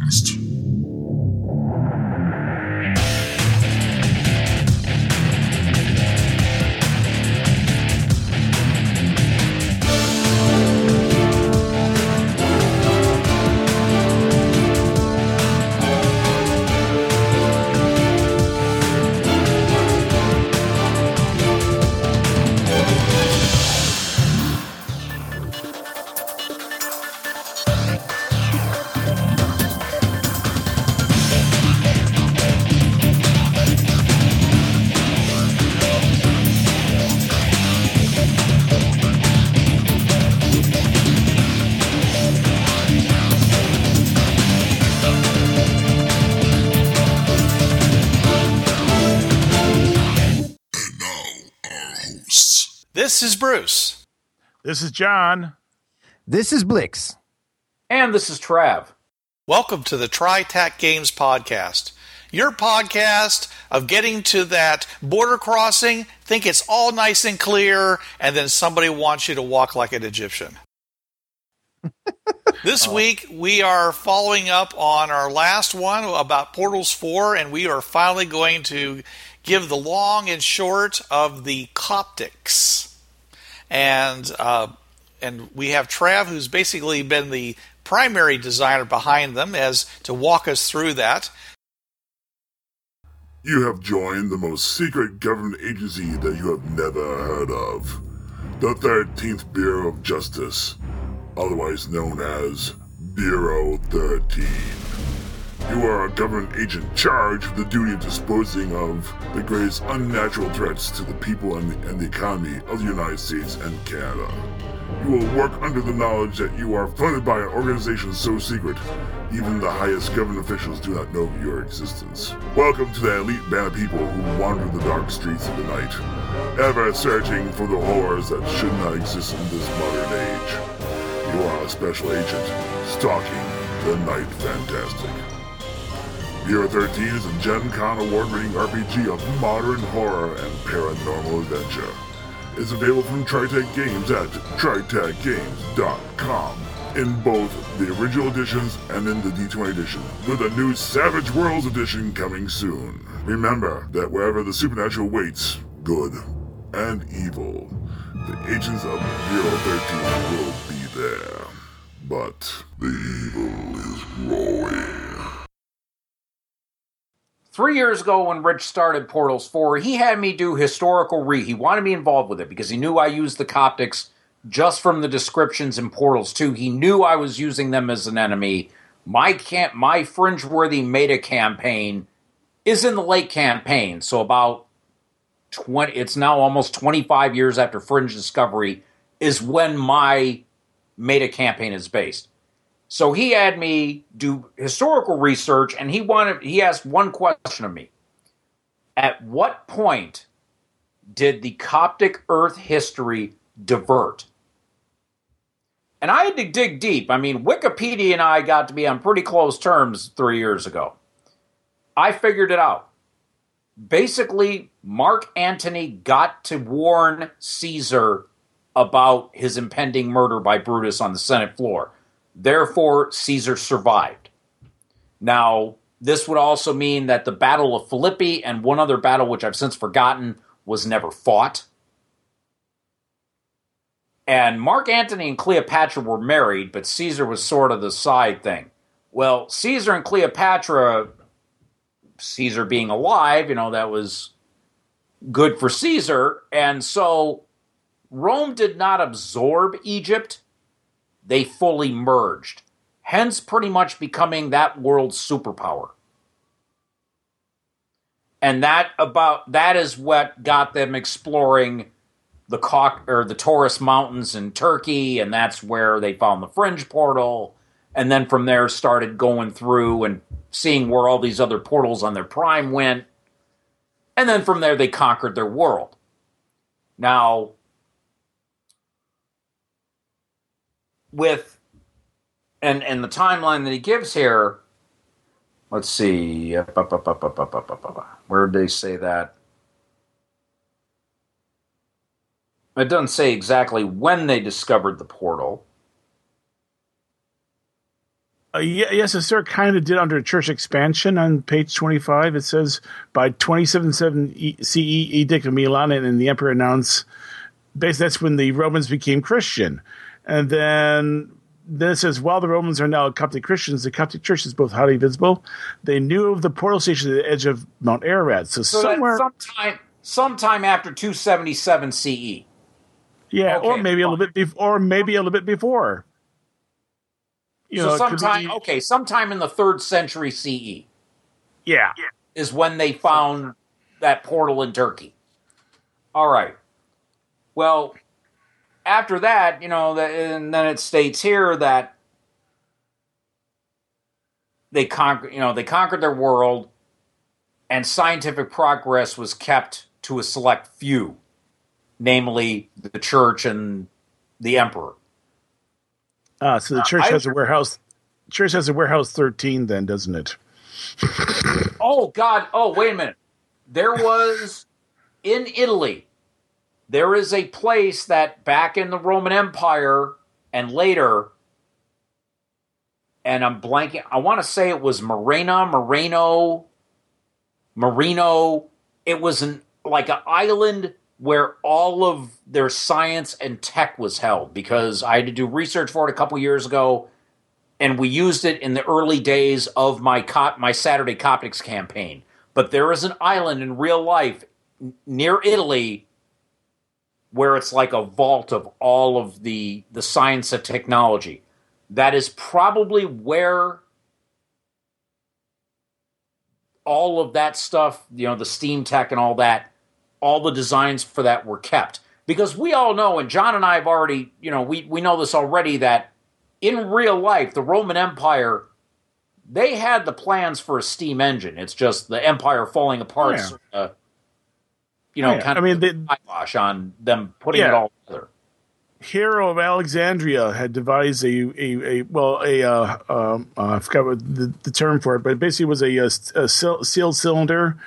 Podcast. This is Bruce. This is John. This is Blix. And this is Trav. Welcome to the TriTac Games Podcast. Your podcast of getting to that border crossing, think it's all nice and clear, and then somebody wants you to walk like an Egyptian. this oh. week, we are following up on our last one about Portals 4, and we are finally going to give the long and short of the Coptics. And uh, and we have Trav, who's basically been the primary designer behind them, as to walk us through that. You have joined the most secret government agency that you have never heard of the 13th Bureau of Justice, otherwise known as Bureau 13. You are a government agent charged with the duty of disposing of the greatest unnatural threats to the people and the, and the economy of the United States and Canada. You will work under the knowledge that you are funded by an organization so secret, even the highest government officials do not know of your existence. Welcome to the elite band of people who wander the dark streets of the night, ever searching for the horrors that should not exist in this modern age. You are a special agent, stalking the Night Fantastic. Bureau 13 is a Gen Con award-winning RPG of modern horror and paranormal adventure. It's available from TriTac Games at TriTacGames.com in both the original editions and in the D20 edition, with a new Savage Worlds edition coming soon. Remember that wherever the supernatural waits, good and evil, the agents of Bureau 13 will be there. But the evil is growing. Three years ago, when Rich started Portals 4, he had me do historical re. He wanted me involved with it because he knew I used the Coptics just from the descriptions in Portals 2. He knew I was using them as an enemy. My camp, my fringe-worthy meta campaign is in the late campaign, so about 20. It's now almost 25 years after Fringe Discovery is when my meta campaign is based. So he had me do historical research and he wanted he asked one question of me. At what point did the Coptic Earth history divert? And I had to dig deep. I mean, Wikipedia and I got to be on pretty close terms 3 years ago. I figured it out. Basically, Mark Antony got to warn Caesar about his impending murder by Brutus on the Senate floor. Therefore, Caesar survived. Now, this would also mean that the Battle of Philippi and one other battle, which I've since forgotten, was never fought. And Mark Antony and Cleopatra were married, but Caesar was sort of the side thing. Well, Caesar and Cleopatra, Caesar being alive, you know, that was good for Caesar. And so Rome did not absorb Egypt they fully merged, hence pretty much becoming that world's superpower. And that about that is what got them exploring the Cauc- or the Taurus Mountains in Turkey, and that's where they found the Fringe portal, and then from there started going through and seeing where all these other portals on their prime went, and then from there they conquered their world. Now, with and and the timeline that he gives here let's see where did they say that it doesn't say exactly when they discovered the portal Uh, yes, it sort of kind of did under church expansion on page 25. It says by 277 CE Edict of Milan and the emperor announced basically that's when the Romans became Christian. And then then it says while the Romans are now Coptic Christians, the Coptic Church is both highly visible. They knew of the portal station at the edge of Mount Ararat. So, So somewhere sometime sometime after 277 CE. Yeah, or Okay, maybe a little bit, bef- or maybe a little bit before. You so could sometime be- okay, sometime in the 3rd century CE yeah, is when they found that portal in Turkey. All right. Well, after that, you know, and then it states here that they conquer, you know, they conquered their world, and scientific progress was kept to a select few, namely the church and the emperor. Ah, so the church I- has a warehouse. Church has a warehouse thirteen, then doesn't it? Oh God! Oh, wait a minute. There was in Italy. There is a place that back in the Roman Empire and later, and I'm blanking. I want to say it was Morena, Moreno, Marino. It was an like an island where all of their science and tech was held because I had to do research for it a couple years ago and we used it in the early days of my cop, my Saturday Coptics campaign. But there is an island in real life near Italy where it's like a vault of all of the the science and technology. That is probably where all of that stuff, you know, the steam tech and all that, all the designs for that were kept. Because we all know, and John and I have already, you know, we, we know this already that in real life, the Roman Empire, they had the plans for a steam engine. It's just the empire falling apart. Yeah. You know, Yeah, kind I of mean, they- kibosh on them putting it all together. Hero of Alexandria had devised a a, a well a uh, um, uh, I forgot what the, the term for it, but it basically was a, uh, a sealed cylinder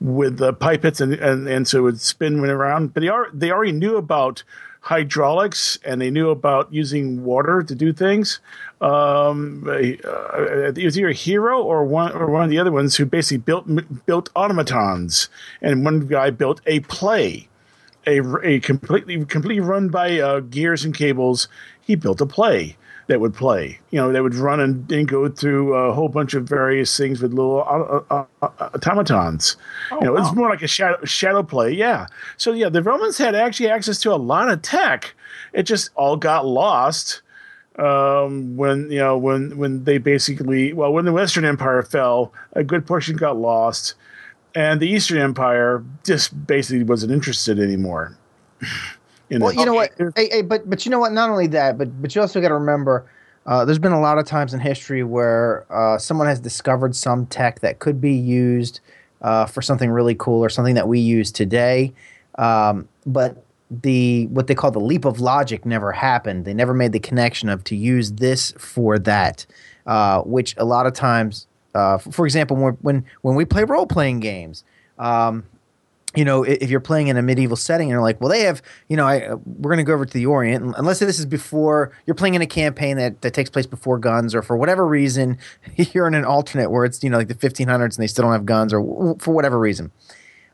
with the pipets and, and and so it would spin when around. But they are they already knew about hydraulics and they knew about using water to do things. Um, uh, it was either a Hero or one or one of the other ones who basically built built automatons, and one guy built a play a, a completely completely run by uh, gears and cables. He built a play that would play. You know, that would run and, and go through a whole bunch of various things with little uh, uh, uh, automatons. you know, it's more like a shadow shadow play. Yeah. So yeah, the Romans had actually access to a lot of tech. It just all got lost um, when you know when when they basically well when the Western Empire fell, a good portion got lost and the Eastern Empire just basically wasn't interested anymore. in Well, you know what? Hey, hey, but but you know what? Not only that, but but you also got to remember, uh, there's been a lot of times in history where uh, someone has discovered some tech that could be used uh, for something really cool or something that we use today, um, but the what they call the leap of logic never happened. They never made the connection of to use this for that, uh, which a lot of times, uh, for example, when when when we play role playing games. Um, you know, if you're playing in a medieval setting and you're like, well, they have, you know, I, uh, we're going to go over to the Orient, and unless this is before you're playing in a campaign that, that takes place before guns, or for whatever reason, you're in an alternate where it's, you know, like the 1500s and they still don't have guns, or for whatever reason.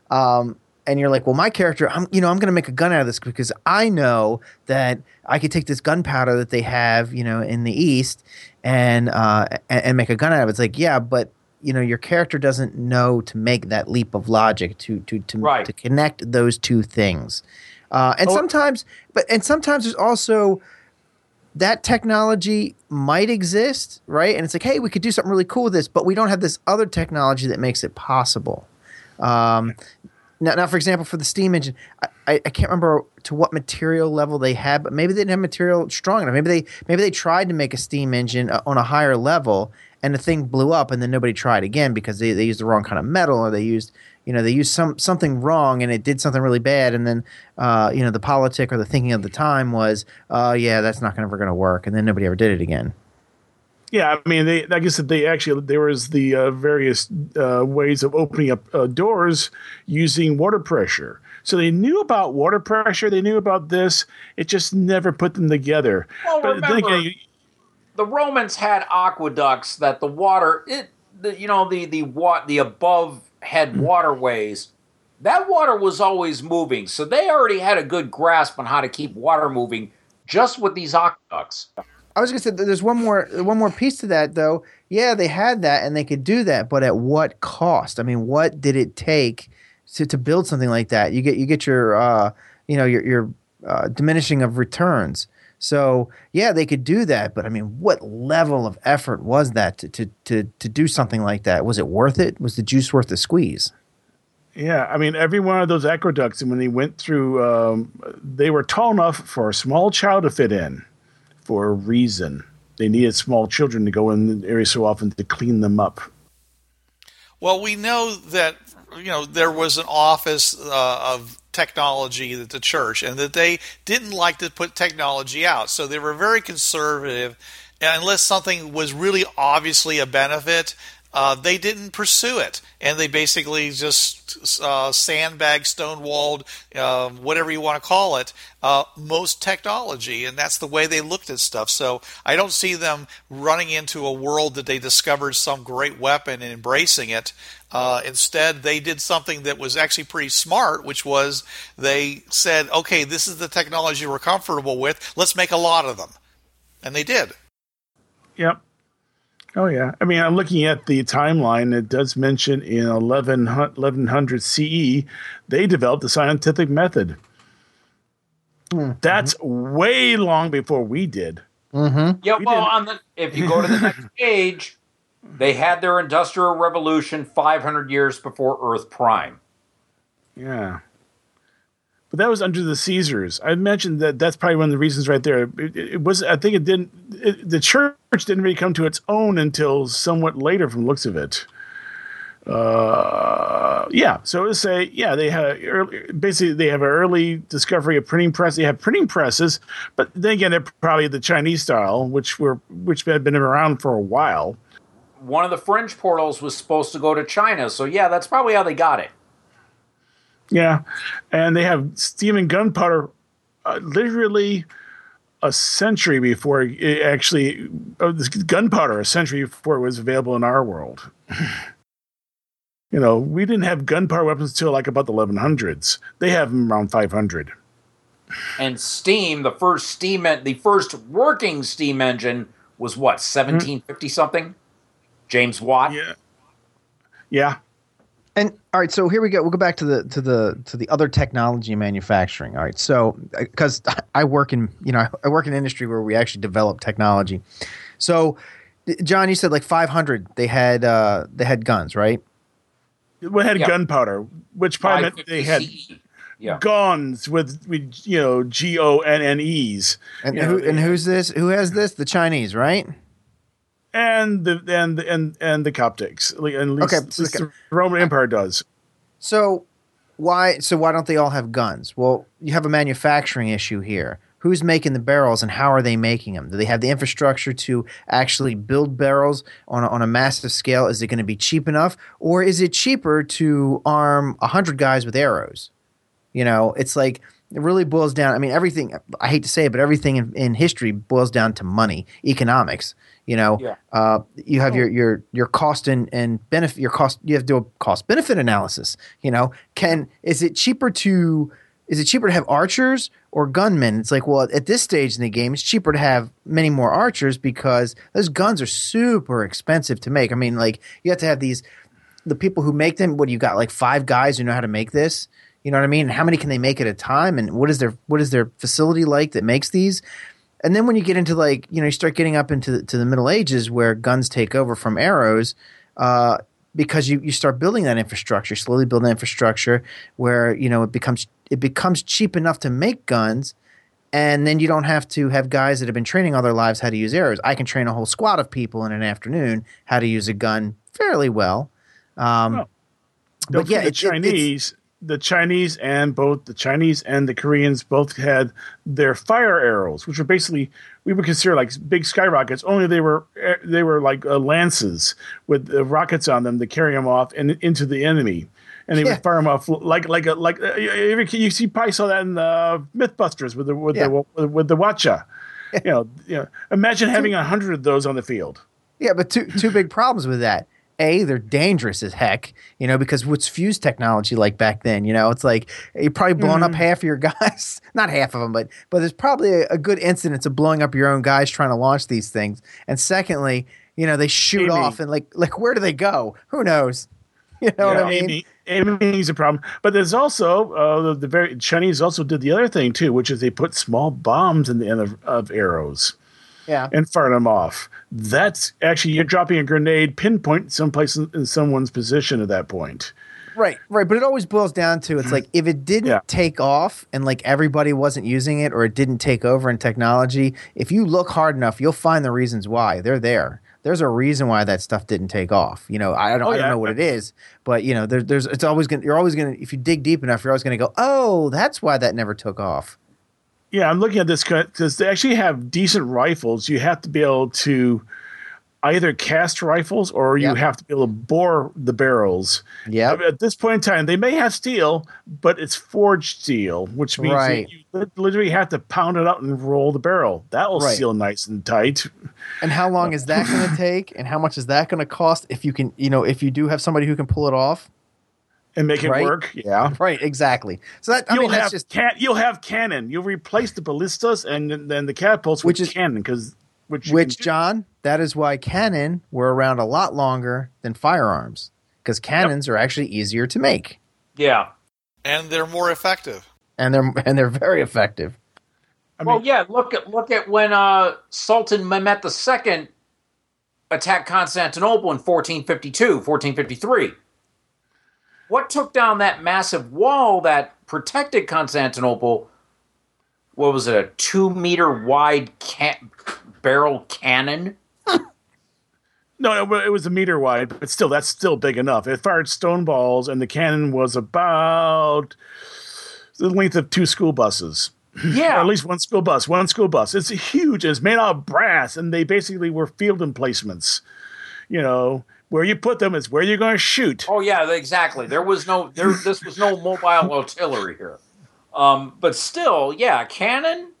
Um, and you're like, well, my character, I'm, you know, I'm going to make a gun out of this because I know that I could take this gunpowder that they have, you know, in the East and, uh, and, and make a gun out of it. It's like, yeah, but you know, your character doesn't know to make that leap of logic to to to, Right. to connect those two things. Uh, and sometimes, but and sometimes there's also that technology might exist, right? And it's like, hey, we could do something really cool with this, but we don't have this other technology that makes it possible. Um, now, now, for example, for the steam engine, I, I, I can't remember to what material level they had, but maybe they didn't have material strong enough. Maybe they maybe they tried to make a steam engine uh, on a higher level, and the thing blew up, and then nobody tried again because they, they used the wrong kind of metal, or they used you know they used some something wrong, and it did something really bad, and then uh, you know the politic or the thinking of the time was, oh yeah, that's not ever going to work, and then nobody ever did it again. yeah, I mean, they like I said, they actually there was the uh, various uh, ways of opening up uh, doors using water pressure. So they knew about water pressure. They knew about this. It just never put them together. Well, but then remember- again, you- the Romans had aqueducts that the water it the, you know the the what the above head waterways that water was always moving so they already had a good grasp on how to keep water moving just with these aqueducts I was gonna say there's one more one more piece to that though. Yeah, they had that and they could do that, but at what cost? I mean, what did it take to, to build something like that? You get you get your uh, you know your your uh, diminishing of returns. So yeah, they could do that, but I mean, what level of effort was that to to to, to do something like that? Was it worth it? Was the juice worth the squeeze? Yeah, I mean, every one of those aqueducts, and when they went through, um, they were tall enough for a small child to fit in for a reason. They needed small children to go in the area so often to clean them up. Well, we know that you know there was an office uh, of technology that the church, and that they didn't like to put technology out, so they were very conservative. Unless something was really obviously a benefit, uh, they didn't pursue it, and they basically just uh, sandbag, stonewalled, uh, whatever you want to call it, uh, most technology, and that's the way they looked at stuff. So I don't see them running into a world that they discovered some great weapon and embracing it. Uh, instead, they did something that was actually pretty smart, which was they said, "Okay, this is the technology we're comfortable with. Let's make a lot of them," and they did. Yep. Oh yeah, I mean, I'm looking at the timeline. It does mention in 11, 1100 CE they developed the scientific method. Mm-hmm. That's way long before we did. Mm-hmm. Yeah, We well, didn't- on the if you go to the next page, they had their industrial revolution 500 years before Earth Prime. Yeah, but that was under the Caesars. I mentioned that that's probably one of the reasons right there. It, it was. I think it didn't. It, the church didn't really come to its own until somewhat later, from looks of it. Uh, yeah. So to say, yeah, they had early, basically they have an early discovery of printing press. They have printing presses, but then again, they're probably the Chinese style, which were which had been around for a while. One of the French portals was supposed to go to China, so yeah, that's probably how they got it. Yeah, and they have steam and gunpowder, uh, literally a century before it actually uh, gunpowder a century before it was available in our world. you know, we didn't have gunpowder weapons until like about the 1100s. They have them around 500. And steam, the first steam, en- the first working steam engine was what 1750 something. James Watt. Yeah, yeah, And all right, so here we go. We'll go back to the to the to the other technology manufacturing. All right, so because I work in you know I work in an industry where we actually develop technology. So, John, you said like 500 they had uh, they had guns, right? we had Yeah. gunpowder, which probably meant they had Yeah. guns with with you know G O N N E's. And who they- and who's this? Who has this? The Chinese, right? And the and and and the Coptics. Least, Okay, the- Roman Empire does. So why so why don't they all have guns? Well, you have a manufacturing issue here. Who's making the barrels and how are they making them? Do they have the infrastructure to actually build barrels on a, on a massive scale? Is it going to be cheap enough, or is it cheaper to arm hundred guys with arrows? You know, it's like it really boils down. I mean, everything. I hate to say it, but everything in, in history boils down to money, economics. You know, Yeah. uh, you have your your your cost and, and benefit. Your cost. You have to do a cost benefit analysis. You know, can is it cheaper to is it cheaper to have archers or gunmen? It's like, well, at this stage in the game, it's cheaper to have many more archers because those guns are super expensive to make. I mean, like you have to have these the people who make them. What do you got? Like five guys who know how to make this. You know what I mean? And how many can they make at a time? And what is their what is their facility like that makes these? And then when you get into like you know you start getting up into the, to the Middle Ages where guns take over from arrows, uh, because you, you start building that infrastructure, slowly building that infrastructure where you know it becomes it becomes cheap enough to make guns, and then you don't have to have guys that have been training all their lives how to use arrows. I can train a whole squad of people in an afternoon how to use a gun fairly well. Um, Well, but yeah, forget it- the Chinese, the Chinese, and both the Chinese and the Koreans both had their fire arrows, which were basically we would consider like big skyrockets. Only they were they were like uh, lances with uh, rockets on them to carry them off and into the enemy. And they Yeah. would fire them off like like a like uh, you, you see probably saw that in the MythBusters with the with Yeah. the with the Hwacha. you know, you know, imagine having a hundred of those on the field. Yeah, but two two big problems with that. A, they're dangerous as heck, you know, because what's fuse technology like back then? You know, it's like you're probably blowing up half of your guys, not half of them, but but there's probably a, a good incidence of blowing up your own guys trying to launch these things. And secondly, you know, they shoot Amy. off and like like where do they go? Who knows? You know what I mean? Amy, aiming's a problem, but there's also uh, the, the very Chinese also did the other thing too, which is they put small bombs in the end of, of arrows Yeah. and fire them off. That's actually you're dropping a grenade pinpoint someplace in, in someone's position at that point. Right, right. But it always boils down to it's like if it didn't Yeah. take off and like everybody wasn't using it or it didn't take over in technology, if you look hard enough, you'll find the reasons why. They're there. There's a reason why that stuff didn't take off. You know, I don't, Oh, I don't yeah. know what it is, but you know, there, there's, it's always gonna, you're always gonna, if you dig deep enough, you're always gonna go, oh, that's why that never took off. Yeah, I'm looking at this because they actually have decent rifles. You have to be able to either cast rifles or you Yep. have to be able to bore the barrels. Yeah. At this point in time, they may have steel, but it's forged steel, which means Right. you literally have to pound it out and roll the barrel. That will Right. seal nice and tight. And how long is that going to take? And how much is that going to cost if you can, you know, if you do have somebody who can pull it off? And make it Right. work, yeah. Right, exactly. So that I you'll mean, that's have just can- you'll have cannon. You'll replace the ballistas and then- then the catapults Which with is- cannon because which Which, John, that is why cannon were around a lot longer than firearms because cannons are actually easier to make Yeah. and they're more effective. and they're and they're very effective. I well, mean, yeah. Look at look at when uh, Sultan Mehmet II attacked Constantinople in 1452, 1453. What took down that massive wall that protected Constantinople? What was it? A two meter wide can- barrel cannon? No, it, was a meter wide, but still, that's still big enough. It fired stone balls, and the cannon was about the length of two school buses, or Yeah. at least one school bus. One school bus. It's huge. It's made out of brass, and they basically were field emplacements. You know, where you put them is where you're going to shoot. Oh yeah, exactly. There was no there. This was no mobile artillery here. Um, but still, yeah, cannon.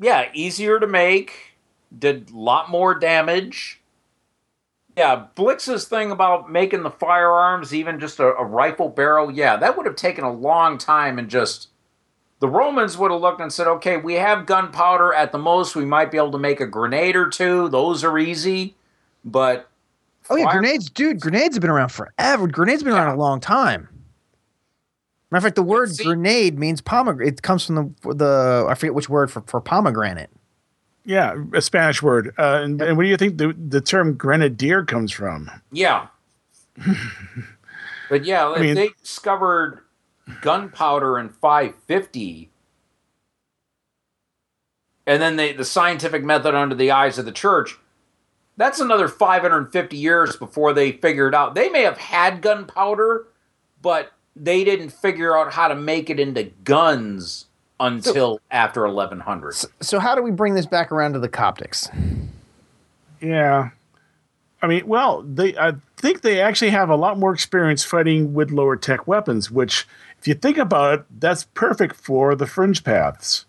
Yeah, easier to make. Did a lot more damage. Yeah, Blix's thing about making the firearms, even just a, a rifle barrel, yeah, that would have taken a long time and just. The Romans would have looked and said, okay, we have gunpowder at the most. We might be able to make a grenade or two. Those are easy. But. Oh yeah, fire- grenades, dude. Grenades have been around forever. Grenades have been around a long time. Matter of fact, the word See- grenade means pomegranate. It comes from the the I forget which word for, for pomegranate. Yeah, a Spanish word. Uh, and, and where do you think the, the term grenadier comes from? Yeah. but yeah, if mean- they discovered gunpowder in 550, and then they, the scientific method under the eyes of the church, that's another 550 years before they figured out. They may have had gunpowder, but they didn't figure out how to make it into guns until after 1100. So how do we bring this back around to the Coptics? Yeah. I mean, well, they I think they actually have a lot more experience fighting with lower tech weapons, which if you think about it, that's perfect for the fringe paths.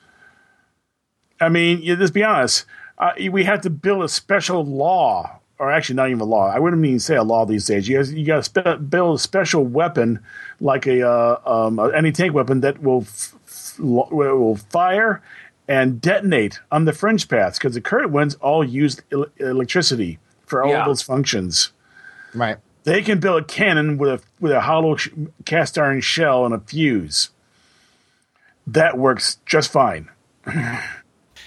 I mean, you just be honest. Uh, we had to build a special law, or actually not even a law. I wouldn't even say a law these days. You guys, you got to spe- build a special weapon, like a uh, um, a anti-tank weapon that will f- f- will fire and detonate on the fringe paths because the current ones all use el- electricity for all Yeah. of those functions. Right. They can build a cannon with a with a hollow sh- cast iron shell and a fuse. That works just fine.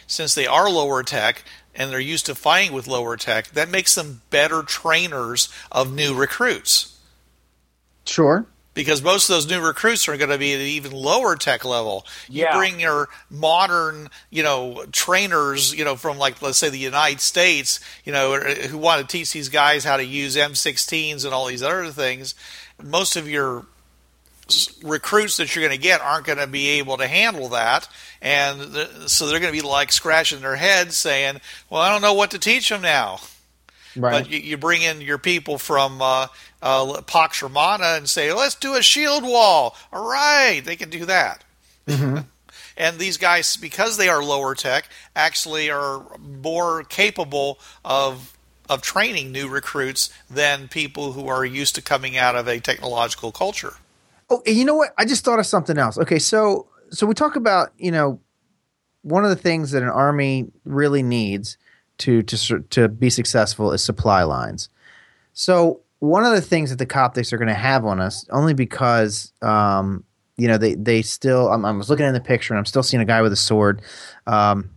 Since they are lower tech and they're used to fighting with lower tech, that makes them better trainers of new recruits. Sure. because most of those new recruits are going to be at an even lower tech level. You Yeah. bring your modern, you know, trainers, you know, from like let's say the United States, you know, uh, who want to teach these guys how to use M16s and all these other things. Most of your s- recruits that you're going to get aren't going to be able to handle that, and th- so they're going to be like scratching their heads, saying, "Well, I don't know what to teach them now." Right. But you, you bring in your people from uh, uh, Pax Romana and say, let's do a shield wall. All right, they can do that. Mm-hmm. And these guys, because they are lower tech, actually are more capable of of training new recruits than people who are used to coming out of a technological culture. Oh, you know what? I just thought of something else. Okay, so so we talk about you know one of the things that an army really needs to to to be successful is supply lines. So one of the things that the Coptics are going to have on us, only because um, you know they they still. I'm, I was looking in the picture and I'm still seeing a guy with a sword. Um,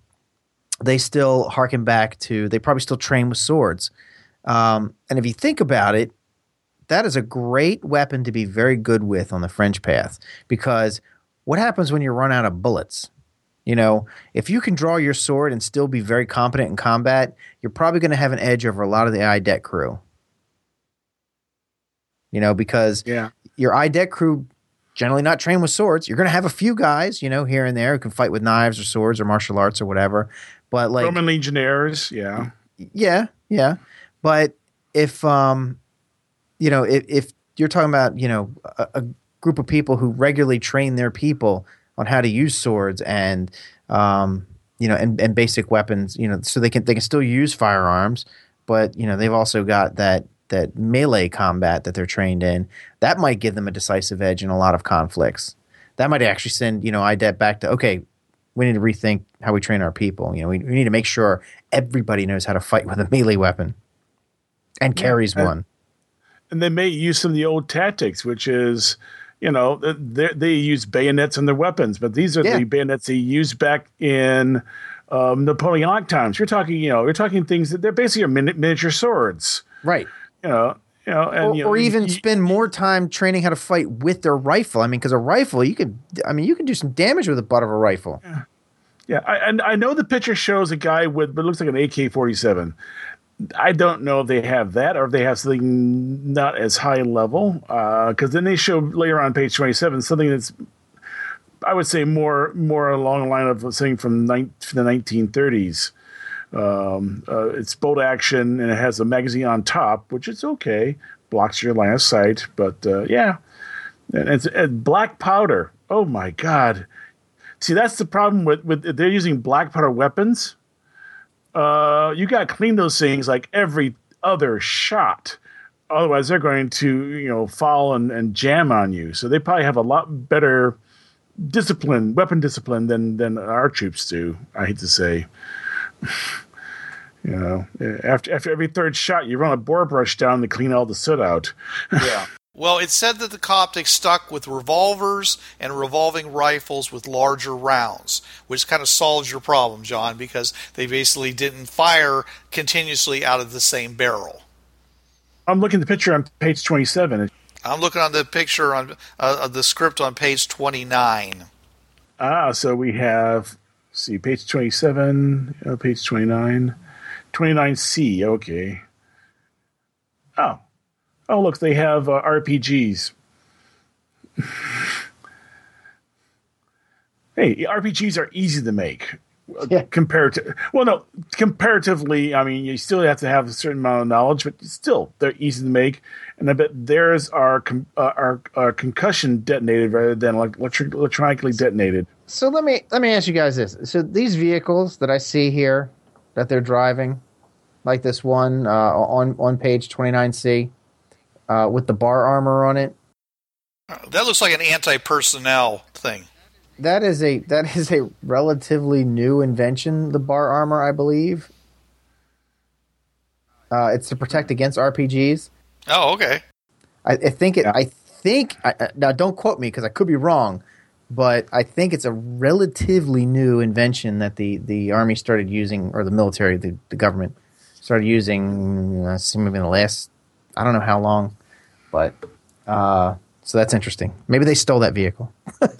they still harken back to. They probably still train with swords. Um, and if you think about it, that is a great weapon to be very good with on the fringe path because what happens when you run out of bullets? You know, if you can draw your sword and still be very competent in combat, you're probably going to have an edge over a lot of the IDEC crew. You know, because Yeah. your IDEC crew generally not trained with swords. You're going to have a few guys, you know, here and there who can fight with knives or swords or martial arts or whatever. But like, Roman legionnaires, yeah. yeah, yeah. But if um, you know, if, if you're talking about you know a, a group of people who regularly train their people on how to use swords and um, you know, and, and basic weapons, you know, so they can they can still use firearms, but you know they've also got that that melee combat that they're trained in. That might give them a decisive edge in a lot of conflicts. That might actually send you know IDET back to okay, we need to rethink how we train our people. You know, we, we need to make sure everybody knows how to fight with a melee weapon and carries and- one. And they may use some of the old tactics, which is, you know, they they use bayonets in their weapons, but these are Yeah. the bayonets they used back in um, Napoleonic times. You're talking, you know, you're talking things that they're basically mini- miniature swords, Right. you know, you know, and Or, you know, or even you- spend more time training how to fight with their rifle. I mean, because a rifle, you could, I mean, you can do some damage with the butt of a rifle. Yeah, I, and I know the picture shows a guy with, but it looks like an AK forty seven. I don't know if they have that or if they have something not as high level. Because then they show later on page twenty seven something that's, I would say more more along the line of something from, from the nineteen thirties. Um, uh, it's bolt action and it has a magazine on top, which is okay. Blocks your line of sight, but uh, yeah, and it's and black powder. Oh my god! See, that's the problem with with they're using black powder weapons. Uh, you got to clean those things like every other shot. Otherwise, they're going to you know fall and, and jam on you. So they probably have a lot better discipline, weapon discipline than than our troops do. I hate to say. You know, after after every third shot, you run a bore brush down to clean all the soot out. Yeah. Well, it said that the Coptics stuck with revolvers and revolving rifles with larger rounds, which kind of solves your problem, John, because they basically didn't fire continuously out of the same barrel. I'm looking at the picture on page 27. I'm looking on the picture on uh, the script on page 29. Ah, so we have, see, page 27, uh, page 29, 29C, okay. Oh. Oh, look, they have uh, RPGs. hey, RPGs are easy to make. uh, Yeah. Compared to, well, no, comparatively, I mean, you still have to have a certain amount of knowledge, but still, they're easy to make. And I bet theirs are com- uh, are, are concussion detonated rather than like electric- electronically detonated. So let me let me ask you guys this: so these vehicles that I see here that they're driving, like this one uh, on on page twenty nine C, uh, with the bar armor on it, That looks like an anti-personnel thing. that is a that is a relatively new invention. The bar armor, I believe. Uh, it's to protect against RPGs. Oh, okay. I, I think it. I think I, I- now. Don't quote me because I could be wrong, but I think it's a relatively new invention that the the army started using, or the military, the, the government started using. Uh, maybe in the last, I don't know how long, but uh, so that's interesting. Maybe they stole that vehicle.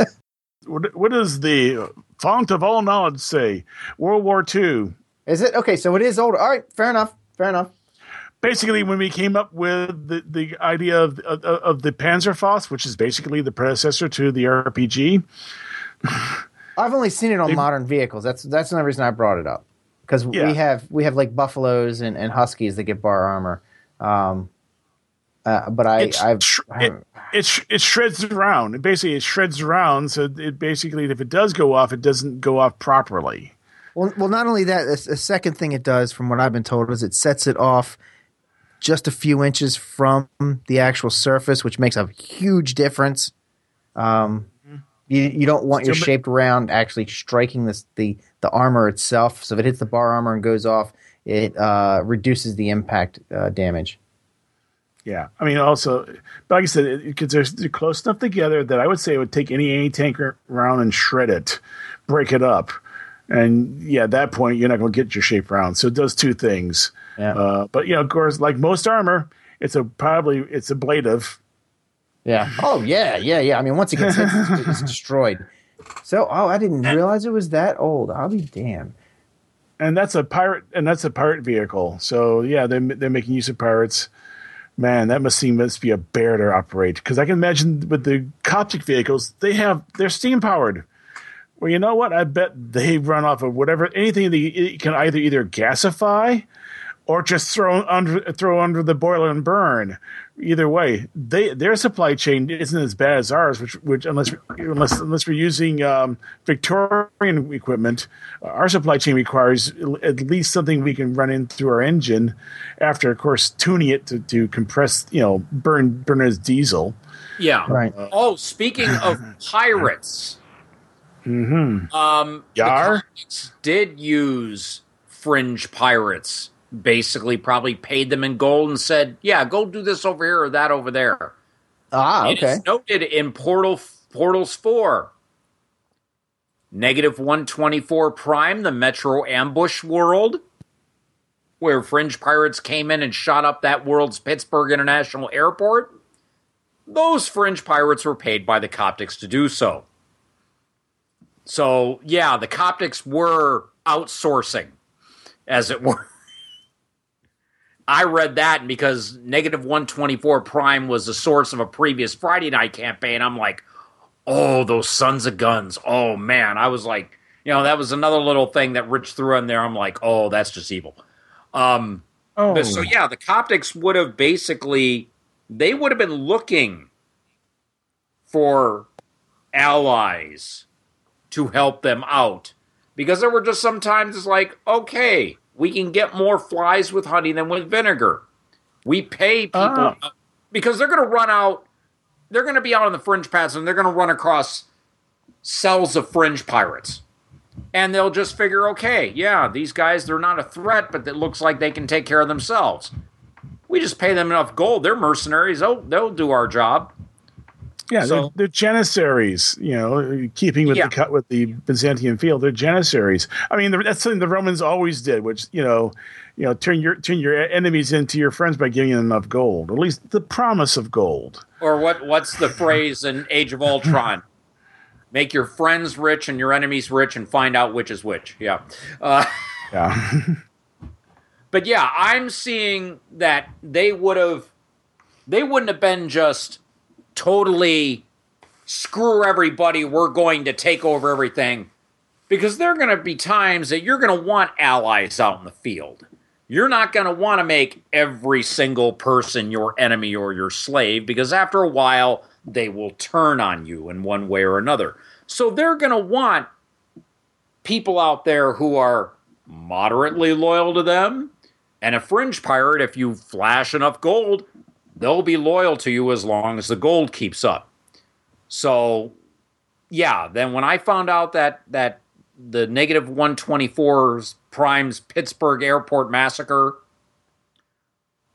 What, what does the font of all knowledge say? World War II. Is it okay? So it is older. All right, fair enough. Fair enough. Basically, when we came up with the, the idea of, of, of the Panzerfaust, which is basically the predecessor to the RPG, I've only seen it on modern vehicles. That's that's the only reason I brought it up because Yeah. we have we have like buffaloes and, and huskies that get bar armor. Um, Uh, but I, It's I've, tr- I haven't- it, sh- it shreds around. It basically it shreds around. So it basically, if it does go off, it doesn't go off properly. well, well, not only that, a, a second thing it does, from what I've been told, is it sets it off just a few inches from the actual surface, which makes a huge difference. Um, you, you don't want your So, shaped round actually striking this, the the armor itself. So if it hits the bar armor and goes off, it uh, reduces the impact uh, damage. Yeah, I mean, also, but like I said, because they're, they're close enough together that I would say it would take any any tanker round and shred it, break it up, and yeah, at that point you're not going to get your shape round. So it does two things. Yeah. Uh, but you know, of course, like most armor, it's a probably it's ablative. Yeah. Oh yeah, yeah, yeah. I mean, once it gets hit, it's, it's destroyed. So, oh, I didn't realize it was that old. I'll be damned. and that's a pirate and that's a pirate vehicle so yeah they're, they're making use of pirates man that must seem must be a bear to operate. Because i can imagine with the coptic vehicles they have they're steam powered well you know what? I bet they run off of whatever anything you can either either gasify or just throw under throw under the boiler and burn either way they their supply chain isn't as bad as ours which which unless unless unless we're using um, victorian equipment our supply chain requires at least something we can run in through our engine after of course tuning it to, to compress you know burn burn as diesel Yeah. Right. Oh, speaking of pirates, mm-hmm. um, the Yar? Coptics did use fringe pirates. Basically, probably paid them in gold and said, "Yeah, go do this over here or that over there." Ah, It okay. is noted in Portal Portals Four, negative one twenty four Prime, the Metro ambush world, where fringe pirates came in and shot up that world's Pittsburgh International Airport. Those fringe pirates were paid by the Coptics to do so. So yeah, the Coptics were outsourcing, as it were. I read that and because negative 124 Prime was the source of a previous Friday night campaign. I'm like, oh, those sons of guns. Oh, man. I was like, you know, that was another little thing that Rich threw in there. I'm like, oh, that's just evil. Um, oh but so, yeah, the Coptics would have basically, they would have been looking for allies to help them out because there were just sometimes it's like, okay, we can get more flies with honey than with vinegar. We pay people Ah. because they're going to run out. They're going to be out on the fringe paths and they're going to run across cells of fringe pirates. And they'll just figure, okay, yeah, these guys, they're not a threat, but it looks like they can take care of themselves. We just pay them enough gold. They're mercenaries. They'll, they'll do our job. Yeah, So- they're, they're janissaries. You know, keeping with Yeah. the cut with the Byzantine field, they're janissaries. I mean, that's something the Romans always did, which you know, you know, turn your turn your enemies into your friends by giving them enough gold, at least the promise of gold. Or what? What's the phrase in Age of Ultron? Make your friends rich and your enemies rich, and find out which is which. Yeah. Uh, Yeah, but yeah, I'm seeing that they would have, they wouldn't have been just totally screw everybody. We're going to take over everything, because there are going to be times that you're going to want allies out in the field. You're not going to want to make every single person your enemy or your slave, because after a while they will turn on you in one way or another. So they're going to want people out there who are moderately loyal to them. And a fringe pirate, if you flash enough gold, they'll be loyal to you as long as the gold keeps up. So, yeah, then when I found out that that the negative 124's Prime's Pittsburgh airport massacre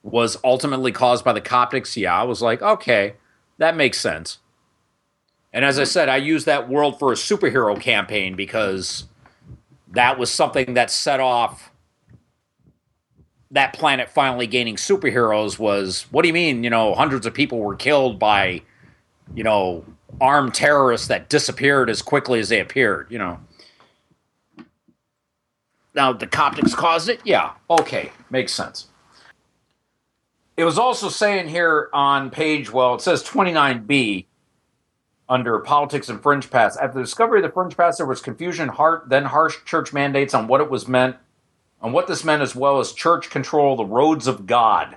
was ultimately caused by the Coptics, yeah, I was like, okay, that makes sense. And as I hmm. said, I used that world for a superhero campaign because that was something that set off that planet finally gaining superheroes was what do you mean you know hundreds of people were killed by you know armed terrorists that disappeared as quickly as they appeared you know? Now the coptics caused it? Yeah. Okay. Makes sense. It was also saying here on page well it says 29b under politics and fringe paths. After the discovery of the fringe paths, there was confusion, heart, then harsh church mandates on what it was meant, on what this meant, as well as church control the roads of God.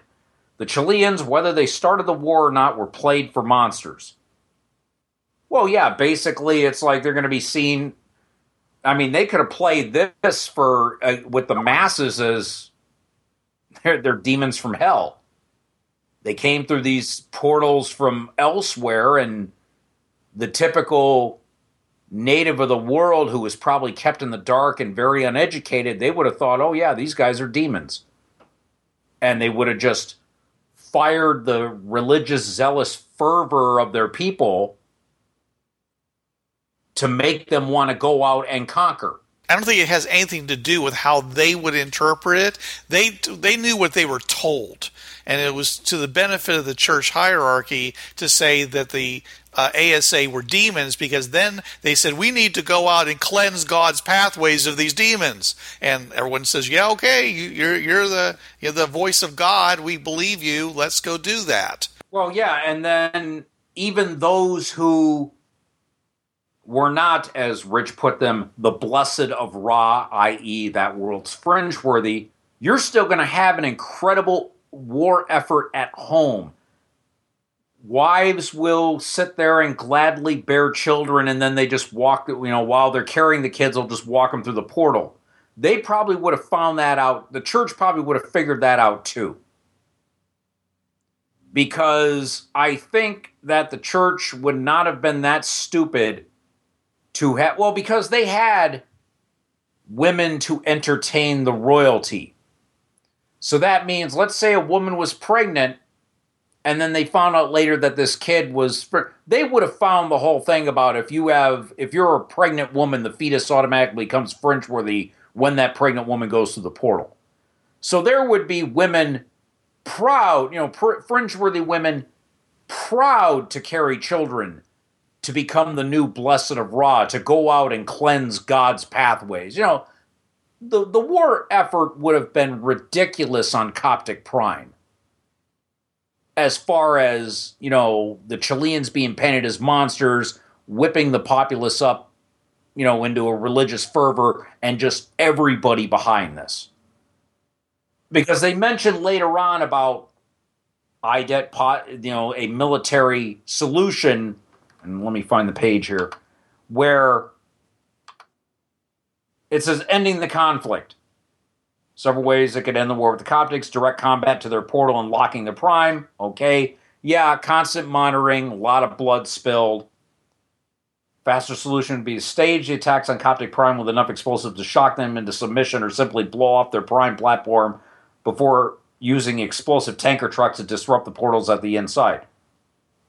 The Chileans, whether they started the war or not, were played for monsters. Well, yeah, basically, it's like they're going to be seen. I mean, they could have played this for uh, with the masses as they're, they're demons from hell. They came through these portals from elsewhere, and the typical native of the world who was probably kept in the dark and very uneducated, they would have thought, oh, yeah, these guys are demons. And they would have just fired the religious, zealous fervor of their people to make them want to go out and conquer. I don't think it has anything to do with how they would interpret it. They they knew what they were told, and it was to the benefit of the church hierarchy to say that the uh, ASA were demons because then they said we need to go out and cleanse God's pathways of these demons, and everyone says, "Yeah, okay, you're you're the you're the voice of God. We believe you. Let's go do that." Well, yeah, and then even those who were not, as Rich put them, the blessed of Ra, i.e., that world's fringe worthy, you're still going to have an incredible war effort at home. Wives will sit there and gladly bear children, and then they just walk, you know, while they're carrying the kids, they'll just walk them through the portal. They probably would have found that out. The church probably would have figured that out too. Because I think that the church would not have been that stupid to have well because they had women to entertain the royalty. So that means let's say a woman was pregnant and then they found out later that this kid was they would have found the whole thing about if you have if you're a pregnant woman the fetus automatically becomes fringe worthy when that pregnant woman goes through the portal. So there would be women proud, you know, pr- fringe worthy women proud to carry children to become the new blessed of Ra, to go out and cleanse God's pathways. You know, the, the war effort would have been ridiculous on Coptic Prime. As far as, you know, the Chileans being painted as monsters, whipping the populace up, you know, into a religious fervor, and just everybody behind this. Because they mentioned later on about IDET, pot, you know, a military solution and let me find the page here, where it says ending the conflict. Several ways it could end the war with the Coptics direct combat to their portal and locking the prime. Okay. Yeah, constant monitoring, a lot of blood spilled. Faster solution would be to stage the attacks on Coptic Prime with enough explosives to shock them into submission or simply blow off their Prime platform before using explosive tanker trucks to disrupt the portals at the inside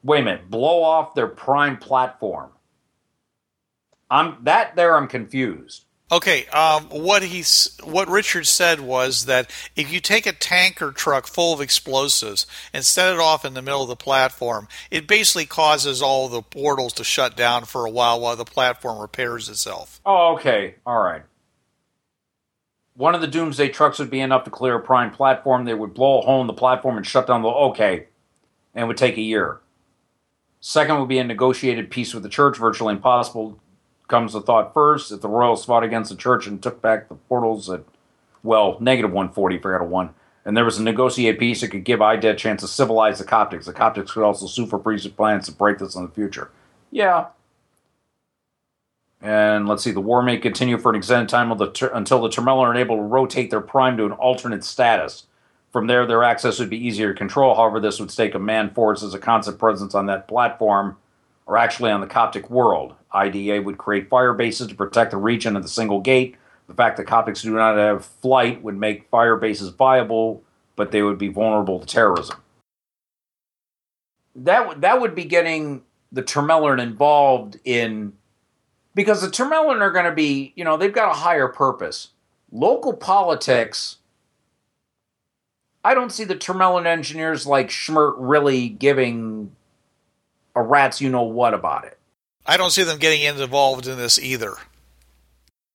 wait a minute, blow off their prime platform. I'm that there. I'm confused. Okay, um, what he's what Richard said was that if you take a tanker truck full of explosives and set it off in the middle of the platform, it basically causes all the portals to shut down for a while while the platform repairs itself. Oh, okay, all right. One of the Doomsday trucks would be enough to clear a prime platform. They would blow a hole in the platform and shut down the okay, and would take a year. Second would be a negotiated peace with the church, virtually impossible. Comes the thought first. If the royals fought against the church and took back the portals at, well, negative 140, forgot a one, and there was a negotiated peace, it could give IDET a chance to civilize the Coptics. The Coptics could also sue for previous plans to break this in the future. Yeah. And let's see, the war may continue for an extended time until the Termellar are able to rotate their prime to an alternate status. From there, their access would be easier to control. However, this would stake a man force as a constant presence on that platform, or actually on the Coptic world. IDA would create fire bases to protect the region at the single gate. The fact that Coptics do not have flight would make fire bases viable, but they would be vulnerable to terrorism. That that would be getting the Termellarn involved in because the Termellarn are going to be, you know, they've got a higher purpose. Local politics I don't see the Termellarn engineers like Schmert really giving a rat's you know what about it. I don't see them getting involved in this either.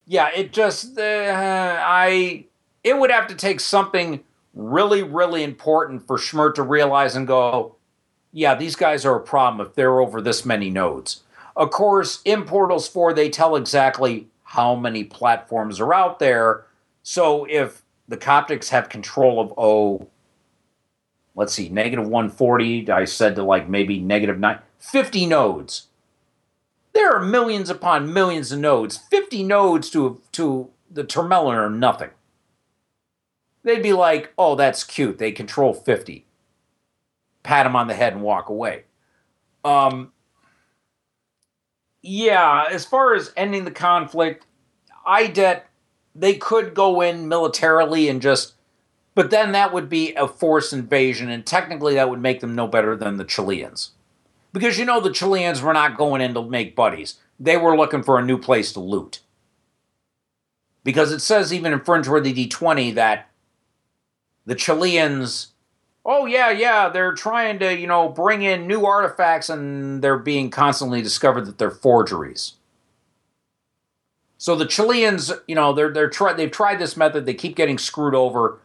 Yeah, it just uh, I it would have to take something really really important for Schmidt to realize and go, yeah, these guys are a problem if they're over this many nodes. Of course, in Portals 4 they tell exactly how many platforms are out there. So if the Coptics have control of oh, let's see, negative 140. I said to like maybe negative nine, 50 nodes. There are millions upon millions of nodes. 50 nodes to to the Termelin are nothing. They'd be like, oh, that's cute. They control 50. Pat them on the head and walk away. Um, yeah, as far as ending the conflict, I IDET, they could go in militarily and just, but then that would be a forced invasion, and technically that would make them no better than the Chileans. Because you know the Chileans were not going in to make buddies, they were looking for a new place to loot. Because it says even in Fringeworthy D20 that the Chileans oh yeah yeah they're trying to you know bring in new artifacts and they're being constantly discovered that they're forgeries. So the chileans you know they're they're try, they've tried this method. They keep getting screwed over.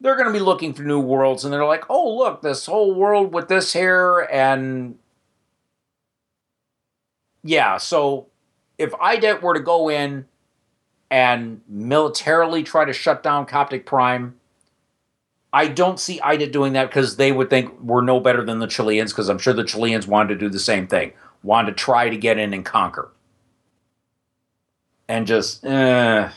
They're going to be looking for new worlds and they're like oh look this whole world with this here and yeah so if idet were to go in and militarily try to shut down coptic prime I don't see IDA doing that because they would think we're no better than the Chileans because I'm sure the Chileans wanted to do the same thing, wanted to try to get in and conquer. And just, eh.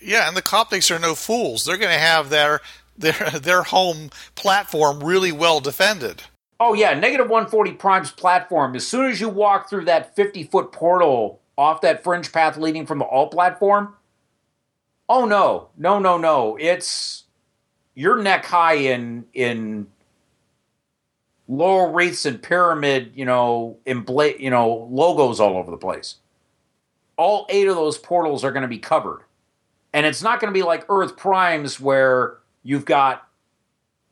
Yeah, and the Coptics are no fools. They're going to have their their their home platform really well defended. Oh yeah, negative 140 Prime's platform. As soon as you walk through that 50 foot portal off that fringe path leading from the alt platform, oh no, no, no, no. It's you're neck high in in laurel wreaths and pyramid, you know, embla- you know, logos all over the place. All eight of those portals are going to be covered. And it's not going to be like Earth Primes where you've got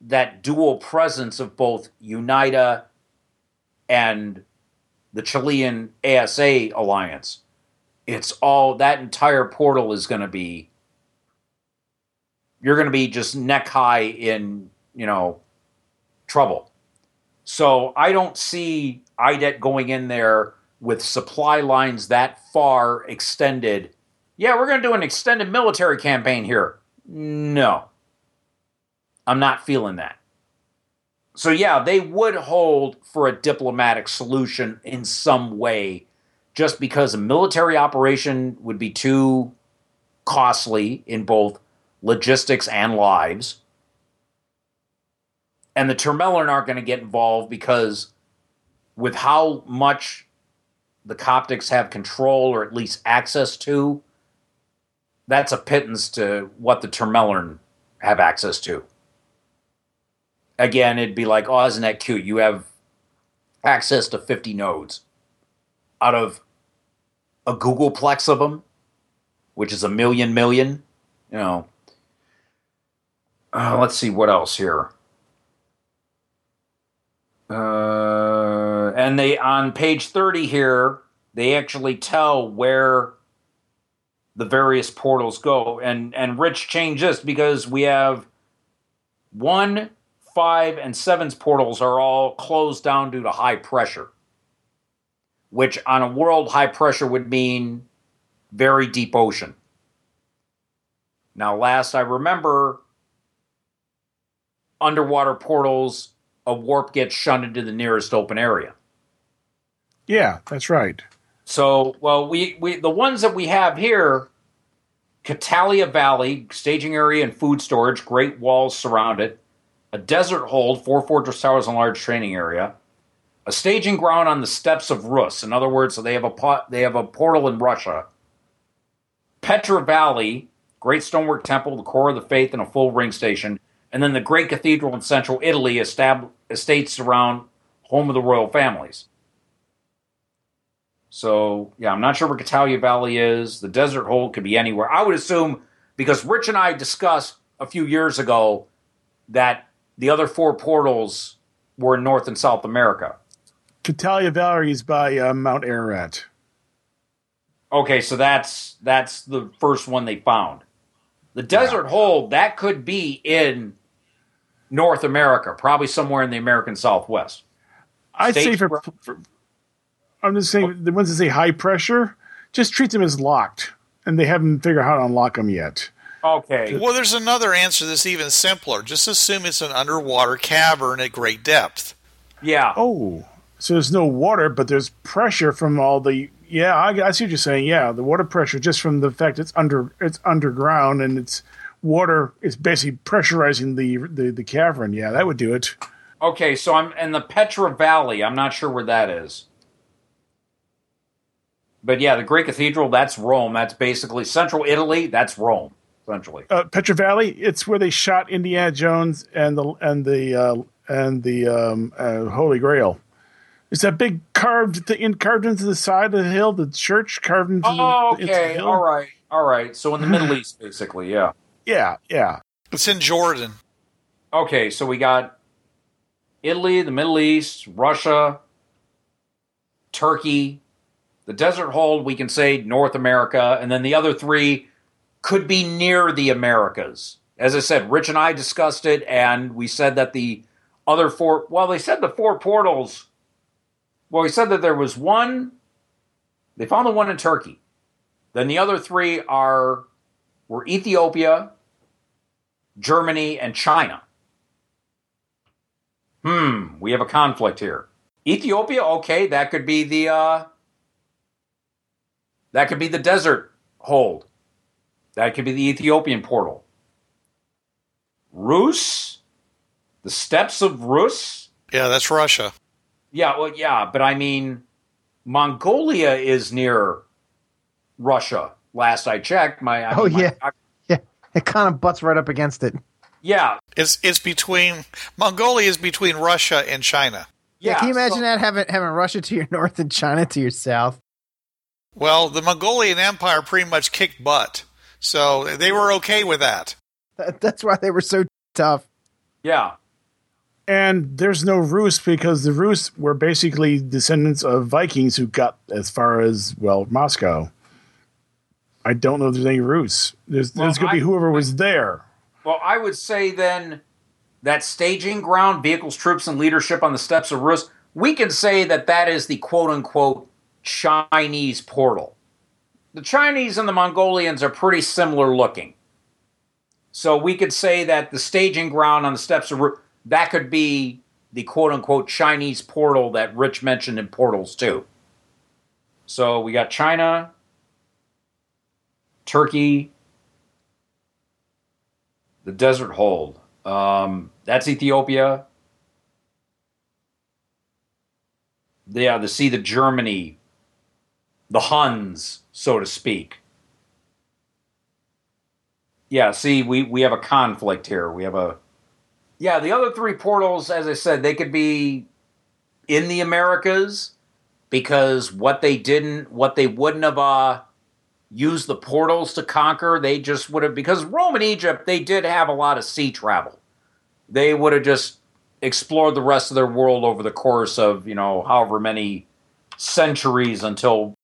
that dual presence of both UNITA and the Chilean ASA alliance. It's all that entire portal is going to be you're going to be just neck high in, you know, trouble. So I don't see IDET going in there with supply lines that far extended. Yeah, we're going to do an extended military campaign here. No. I'm not feeling that. So, yeah, they would hold for a diplomatic solution in some way just because a military operation would be too costly in both logistics, and lives. And the Termelin aren't going to get involved because, with how much the Coptics have control or at least access to, that's a pittance to what the Termelin have access to. Again, it'd be like, oh, isn't that cute? You have access to 50 nodes out of a googolplex of them, which is a million million. You know, uh, let's see what else here. Uh, and they on page 30 here, they actually tell where the various portals go. And and Rich changed this because we have one, five, and seven's portals are all closed down due to high pressure. Which on a world high pressure would mean very deep ocean. Now, last I remember, underwater portals, a warp gets shunted to the nearest open area. Yeah, that's right. So, well, we, we the ones that we have here, Catalia Valley, staging area and food storage, great walls surround it, a desert hold, four fortress towers and large training area, a staging ground on the steppes of Rus. In other words, so they have a pot, they have a portal in Russia. Petra Valley, great stonework temple, the core of the faith, and a full ring station and then the great cathedral in central Italy, estab- estates around home of the royal families. So, yeah, I'm not sure where Catalia Valley is. The desert hold could be anywhere. I would assume, because Rich and I discussed a few years ago that the other four portals were in North and South America. Catalia Valley is by uh, Mount Ararat. Okay, so that's that's the first one they found. The desert yeah. hold that could be in North America, probably somewhere in the American Southwest. I'd say for, for, I'm just saying the ones that say high pressure, just treat them as locked, and they haven't figured out how to unlock them yet. Okay. Well, there's another answer that's even simpler. Just assume it's an underwater cavern at great depth. Yeah. Oh, so there's no water, but there's pressure from all the. Yeah, I, I see what you're saying. Yeah, the water pressure just from the fact it's under it's underground and it's water. It's basically pressurizing the the, the cavern. Yeah, that would do it. Okay, so I'm in the Petra Valley. I'm not sure where that is. But yeah, the Great Cathedral, that's Rome. That's basically central Italy. That's Rome, essentially. Uh, Petra Valley. It's where they shot Indiana Jones and the and the uh, and the um, uh, Holy Grail. It's that big carved thing carved into the side of the hill. The church carved into Oh, the, into the okay. All right. All right. So in the Middle East, basically, yeah. Yeah, yeah. It's in Jordan. Okay, so we got Italy, the Middle East, Russia, Turkey, the desert hold, we can say North America, and then the other three could be near the Americas. As I said, Rich and I discussed it, and we said that the other four, well, they said the four portals, well, we said that there was one, they found the one in Turkey. Then the other three are, were Ethiopia, Germany, and China. Hmm, we have a conflict here. Ethiopia, okay, that could be the uh that could be the desert hold. That could be the Ethiopian portal. Rus? The steppes of Rus? Yeah, that's Russia. Yeah, well yeah, but I mean Mongolia is near Russia. Last I checked, my I Oh, mean, my- yeah. I- Yeah, it kind of butts right up against it. yeah, It's it's between Mongolia is between Russia and China. yeah. Yeah, can you imagine so- that having having Russia to your north and China to your south? Well, the Mongolian Empire pretty much kicked butt, so they were okay with that. That, that's why they were so tough. Yeah. And there's no Rus because the Rus were basically descendants of Vikings who got as far as well Moscow. I don't know if there's any Rus. There's Well, there's gonna be whoever was there. Well, I would say then that staging ground, vehicles, troops, and leadership on the steps of Rus, we can say that that is the quote unquote Chinese portal. The Chinese and the Mongolians are pretty similar looking. So we could say that the staging ground on the steps of Rus, that could be the quote unquote Chinese portal that Rich mentioned in Portals 2. So we got China, Turkey, the desert hold. Um, that's Ethiopia. Yeah, the see the Germany, the Huns, so to speak. Yeah, see, we we have a conflict here. We have a yeah. The other three portals, as I said, they could be in the Americas because what they didn't, what they wouldn't have uh, used the portals to conquer, they just would have because Rome and Egypt they did have a lot of sea travel. They would have just explored the rest of their world over the course of you know however many centuries until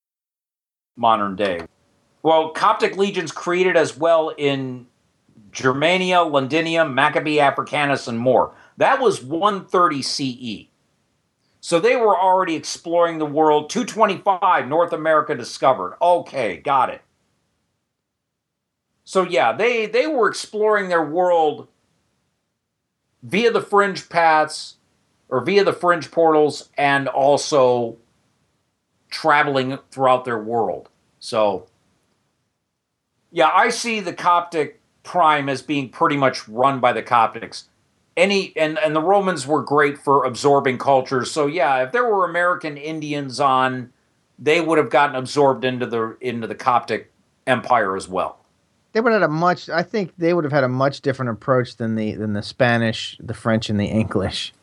modern day. Well, Coptic legions created as well in Germania, Londinium, Maccabee Africanus, and more. That was 130 CE. So they were already exploring the world. 225, North America discovered. Okay, got it. So yeah, they they were exploring their world via the fringe paths or via the fringe portals and also traveling throughout their world. So yeah, I see the Coptic Prime as being pretty much run by the Coptics. Any and and the Romans were great for absorbing cultures. So yeah, if there were American Indians on, they would have gotten absorbed into the into the Coptic Empire as well. They would have had a much. I think they would have had a much different approach than the than the Spanish, the French, and the English.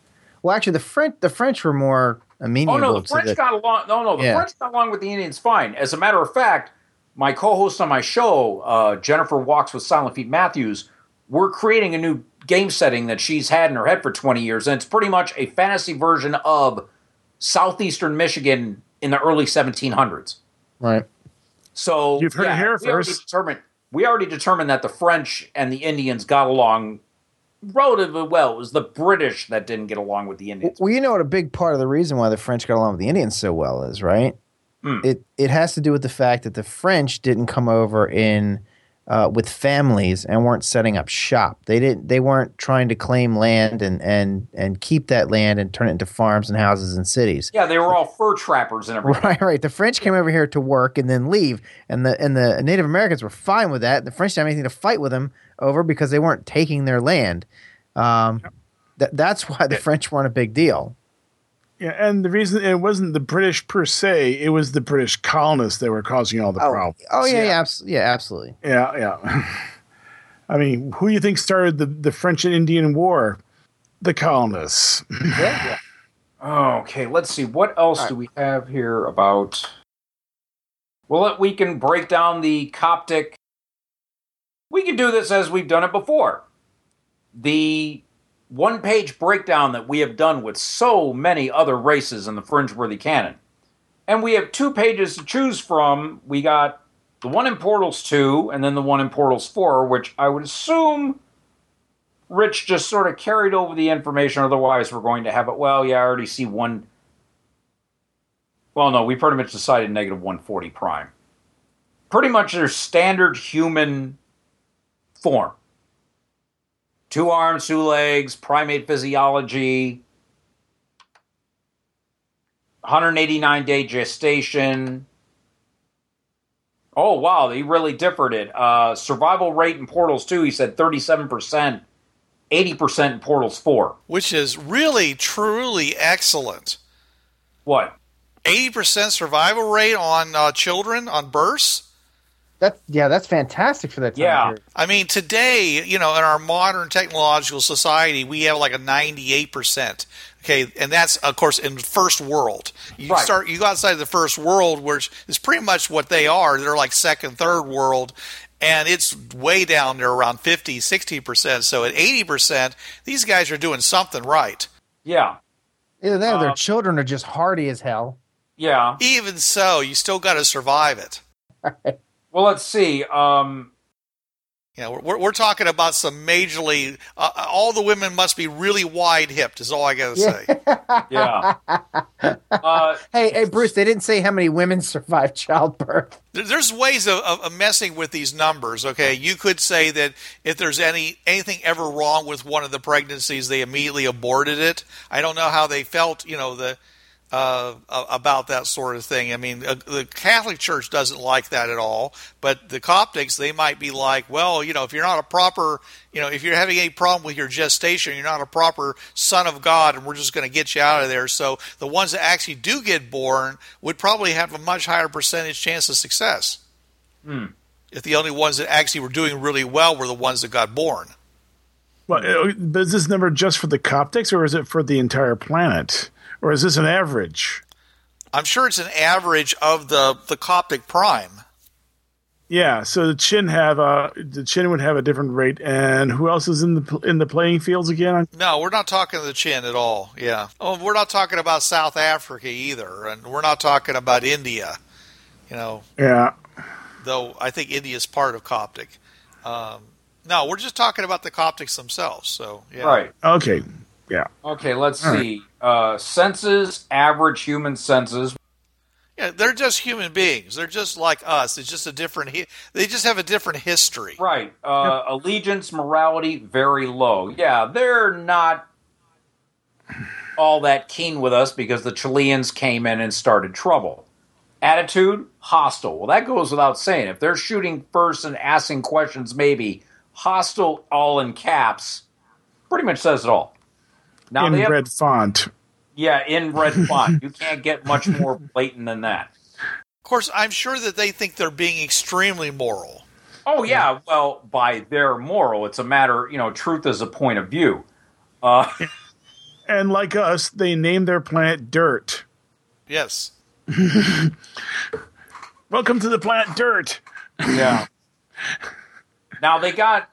Well, actually, the French the French were more amenable Oh no, the to French the. got along. No, no, the Yeah. French got along with the Indians fine. As a matter of fact, my co-host on my show, uh, Jennifer Walks with Silent Feet Matthews, we're creating a new game setting that she's had in her head for 20 years, and it's pretty much a fantasy version of southeastern Michigan in the early 1700s. right. So You've heard it here we already first. Determined, we already determined that the French and the Indians got along relatively well. It was the British that didn't get along with the Indians. Well, you know what a big part of the reason why the French got along with the Indians so well is, right? Hmm. It it has to do with the fact that the French didn't come over in uh, with families and weren't setting up shop. They didn't. They weren't trying to claim land and and and keep that land and turn it into farms and houses and cities. Yeah, they were all fur trappers and everything. Right, right. The French came over here to work and then leave, and the and the Native Americans were fine with that. The French didn't have anything to fight with them over because they weren't taking their land. Um, th- that's why the French weren't a big deal. Yeah, and the reason it wasn't the British per se, it was the British colonists that were causing all the Oh, problems. oh yeah, Yeah. yeah, abs- yeah, absolutely. Yeah, yeah. I mean, who do you think started the, the French and Indian War? The colonists. Yeah. Okay, let's see. What else do we have here about? Well, let- we can break down the Coptic. We can do this as we've done it before. The one page breakdown that we have done with so many other races in the Fringeworthy canon. And we have two pages to choose from. We got the one in Portals 2 and then the one in Portals 4, which I would assume Rich just sort of carried over the information. Otherwise, we're going to have it. Well, yeah, I already see one. Well, no, we pretty much decided negative 140 prime. Pretty much their standard human form two arms, two legs, primate physiology, 189 day gestation. Oh, wow, they really differed it. Uh, survival rate in Portals 2, he said 37%. 80% in Portals 4. which is really truly excellent. What? 80% survival rate on uh, children on births. That's yeah, that's fantastic for that time Yeah. period. I mean, today, you know, in our modern technological society, we have like a 98%. Okay, and that's of course in the first world. You Right. start you go outside of the first world, which is pretty much what they are. They're like second, third world, and it's way down there around 50, 60%. So at 80%, these guys are doing something right. Yeah. Either that or their Uh, children are just hardy as hell. Yeah. Even so, you still got to survive it. Well, let's see. Um, You know, we're, we're talking about some majorly. Uh, all the women must be really wide hipped. Is all I got to say. yeah. uh, Hey, hey, Bruce, they didn't say how many women survived childbirth. There's ways of, of, of messing with these numbers. Okay, you could say that if there's any anything ever wrong with one of the pregnancies, they immediately aborted it. I don't know how they felt. You know the. Uh, about that sort of thing. I mean, uh, the Catholic Church doesn't like that at all, but the Coptics, they might be like, well, you know, if you're not a proper, you know, if you're having any problem with your gestation, you're not a proper son of God, and we're just going to get you out of there. So the ones that actually do get born would probably have a much higher percentage chance of success. If the only ones that actually were doing really well were the ones that got born. Well, uh, is this number just for the Coptics, or is it for the entire planet, or is this an average? I'm sure it's an average of the, the Coptic prime. Yeah, so the Chin have uh the Chin would have a different rate, and who else is in the in the playing fields again? No, we're not talking the chin at all. Yeah. Oh, we're not talking about South Africa either, and we're not talking about India. You know, Yeah, though I think India is part of Coptic. Um, no, we're just talking about the Coptics themselves. So yeah. right. okay, yeah. Okay, let's see. Uh, senses, average human senses. Yeah, they're just human beings. They're just like us. It's just a different. Hi- they just have a different history. Right. Uh, Allegiance, morality, very low. Yeah, they're not all that keen with us because the Chileans came in and started trouble. Attitude, hostile. Well, that goes without saying. If they're shooting first and asking questions, maybe hostile, all in caps, pretty much says it all. Now in have- red font. yeah, in red font. You can't get much more blatant than that. Of course, I'm sure that they think they're being extremely moral. Oh yeah, well, by their moral, it's a matter. You know, truth is a point of view. Uh, And like us, they name their planet Dirt. Yes. Welcome to the planet Dirt. Yeah. now they got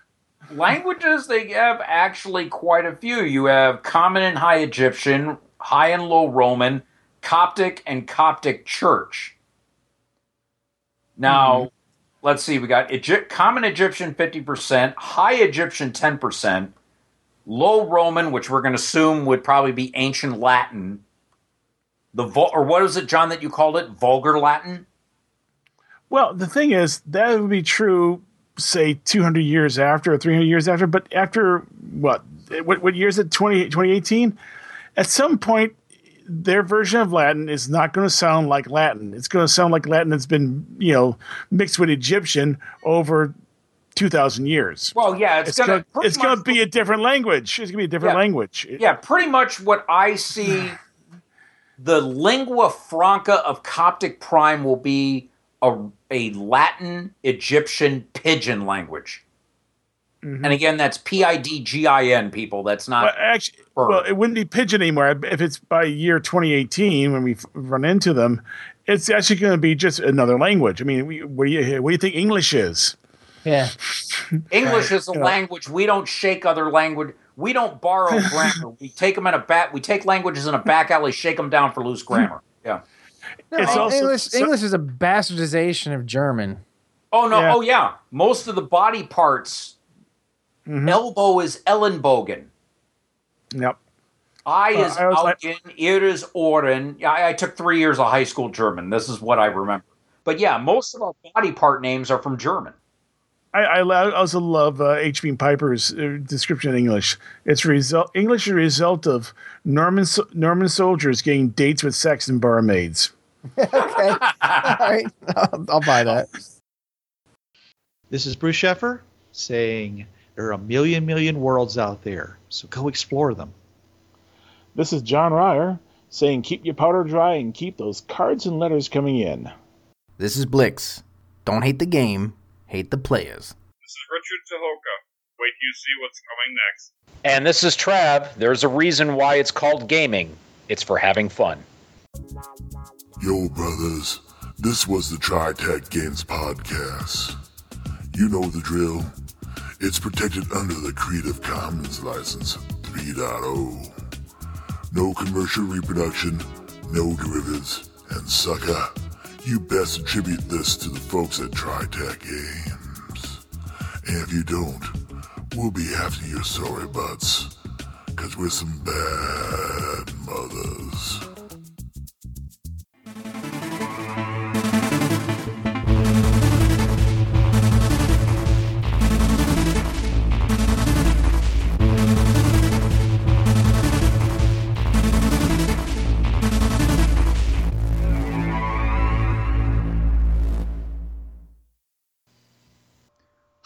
languages. They have actually quite a few. You have Common and High Egyptian, High and Low Roman, Coptic, and Coptic Church. Now, mm-hmm. let's see. We got Egypt, Common Egyptian fifty percent, High Egyptian ten percent, Low Roman, which we're going to assume would probably be Ancient Latin. The vul- or what is it, John, that you called it? Vulgar Latin. Well, the thing is, that would be true say 200 years after or 300 years after, but after what? What, what year is it? 20, 2018? At some point, their version of Latin is not going to sound like Latin. It's going to sound like Latin that's been, you know, mixed with Egyptian over 2,000 years. Well, yeah, it's, It's gonna it's going to be a different language. It's going to be a different Yeah. language. yeah, pretty much what I see. the lingua franca of Coptic Prime will be a, a Latin Egyptian pidgin language. Mm-hmm. And again, that's P I D G I N people. That's Well, not. actually, Bird. well, it wouldn't be pigeon anymore if it's by year 2018 when we run into them. It's actually going to be just another language. I mean, we, what do you what do you think English is? Yeah. English is a Yeah. language. We don't shake other language. We don't borrow grammar. we take them in a bat. We take languages in a back alley, shake them down for loose grammar. Yeah. No, It's also- English so- English is a bastardization of German. Oh no! Yeah. Oh yeah. Most of the body parts. Mhm. Elbow is Ellenbogen. Yep. I Uh, is I was like- Augen, ear is Ohren. Yeah, I, I took three years of high school German. This is what I remember. But yeah, most of our body part names are from German. I, I also love uh, H. Beam Piper's uh, description in English. It's result English is a result of Norman Norman soldiers getting dates with sex and barmaids. okay. All right. I'll, I'll buy that. This is Bruce Sheffer saying there are a million, million worlds out there, so go explore them. This is John Ryer saying, "Keep your powder dry and keep those cards and letters coming in." This is Blix. Don't hate the game, hate the players. This is Richard Tucholka. Wait till you see what's coming next. And this is Trav. There's a reason why it's called gaming. It's for having fun. Yo, brothers, this was the TriTac Games Podcast. You know the drill. It's protected under the Creative Commons License 3.0. No commercial reproduction, no derivatives, and sucker, you best attribute this to the folks at TriTac Games. And if you don't, we'll be after your sorry butts, cause we're some bad mothers.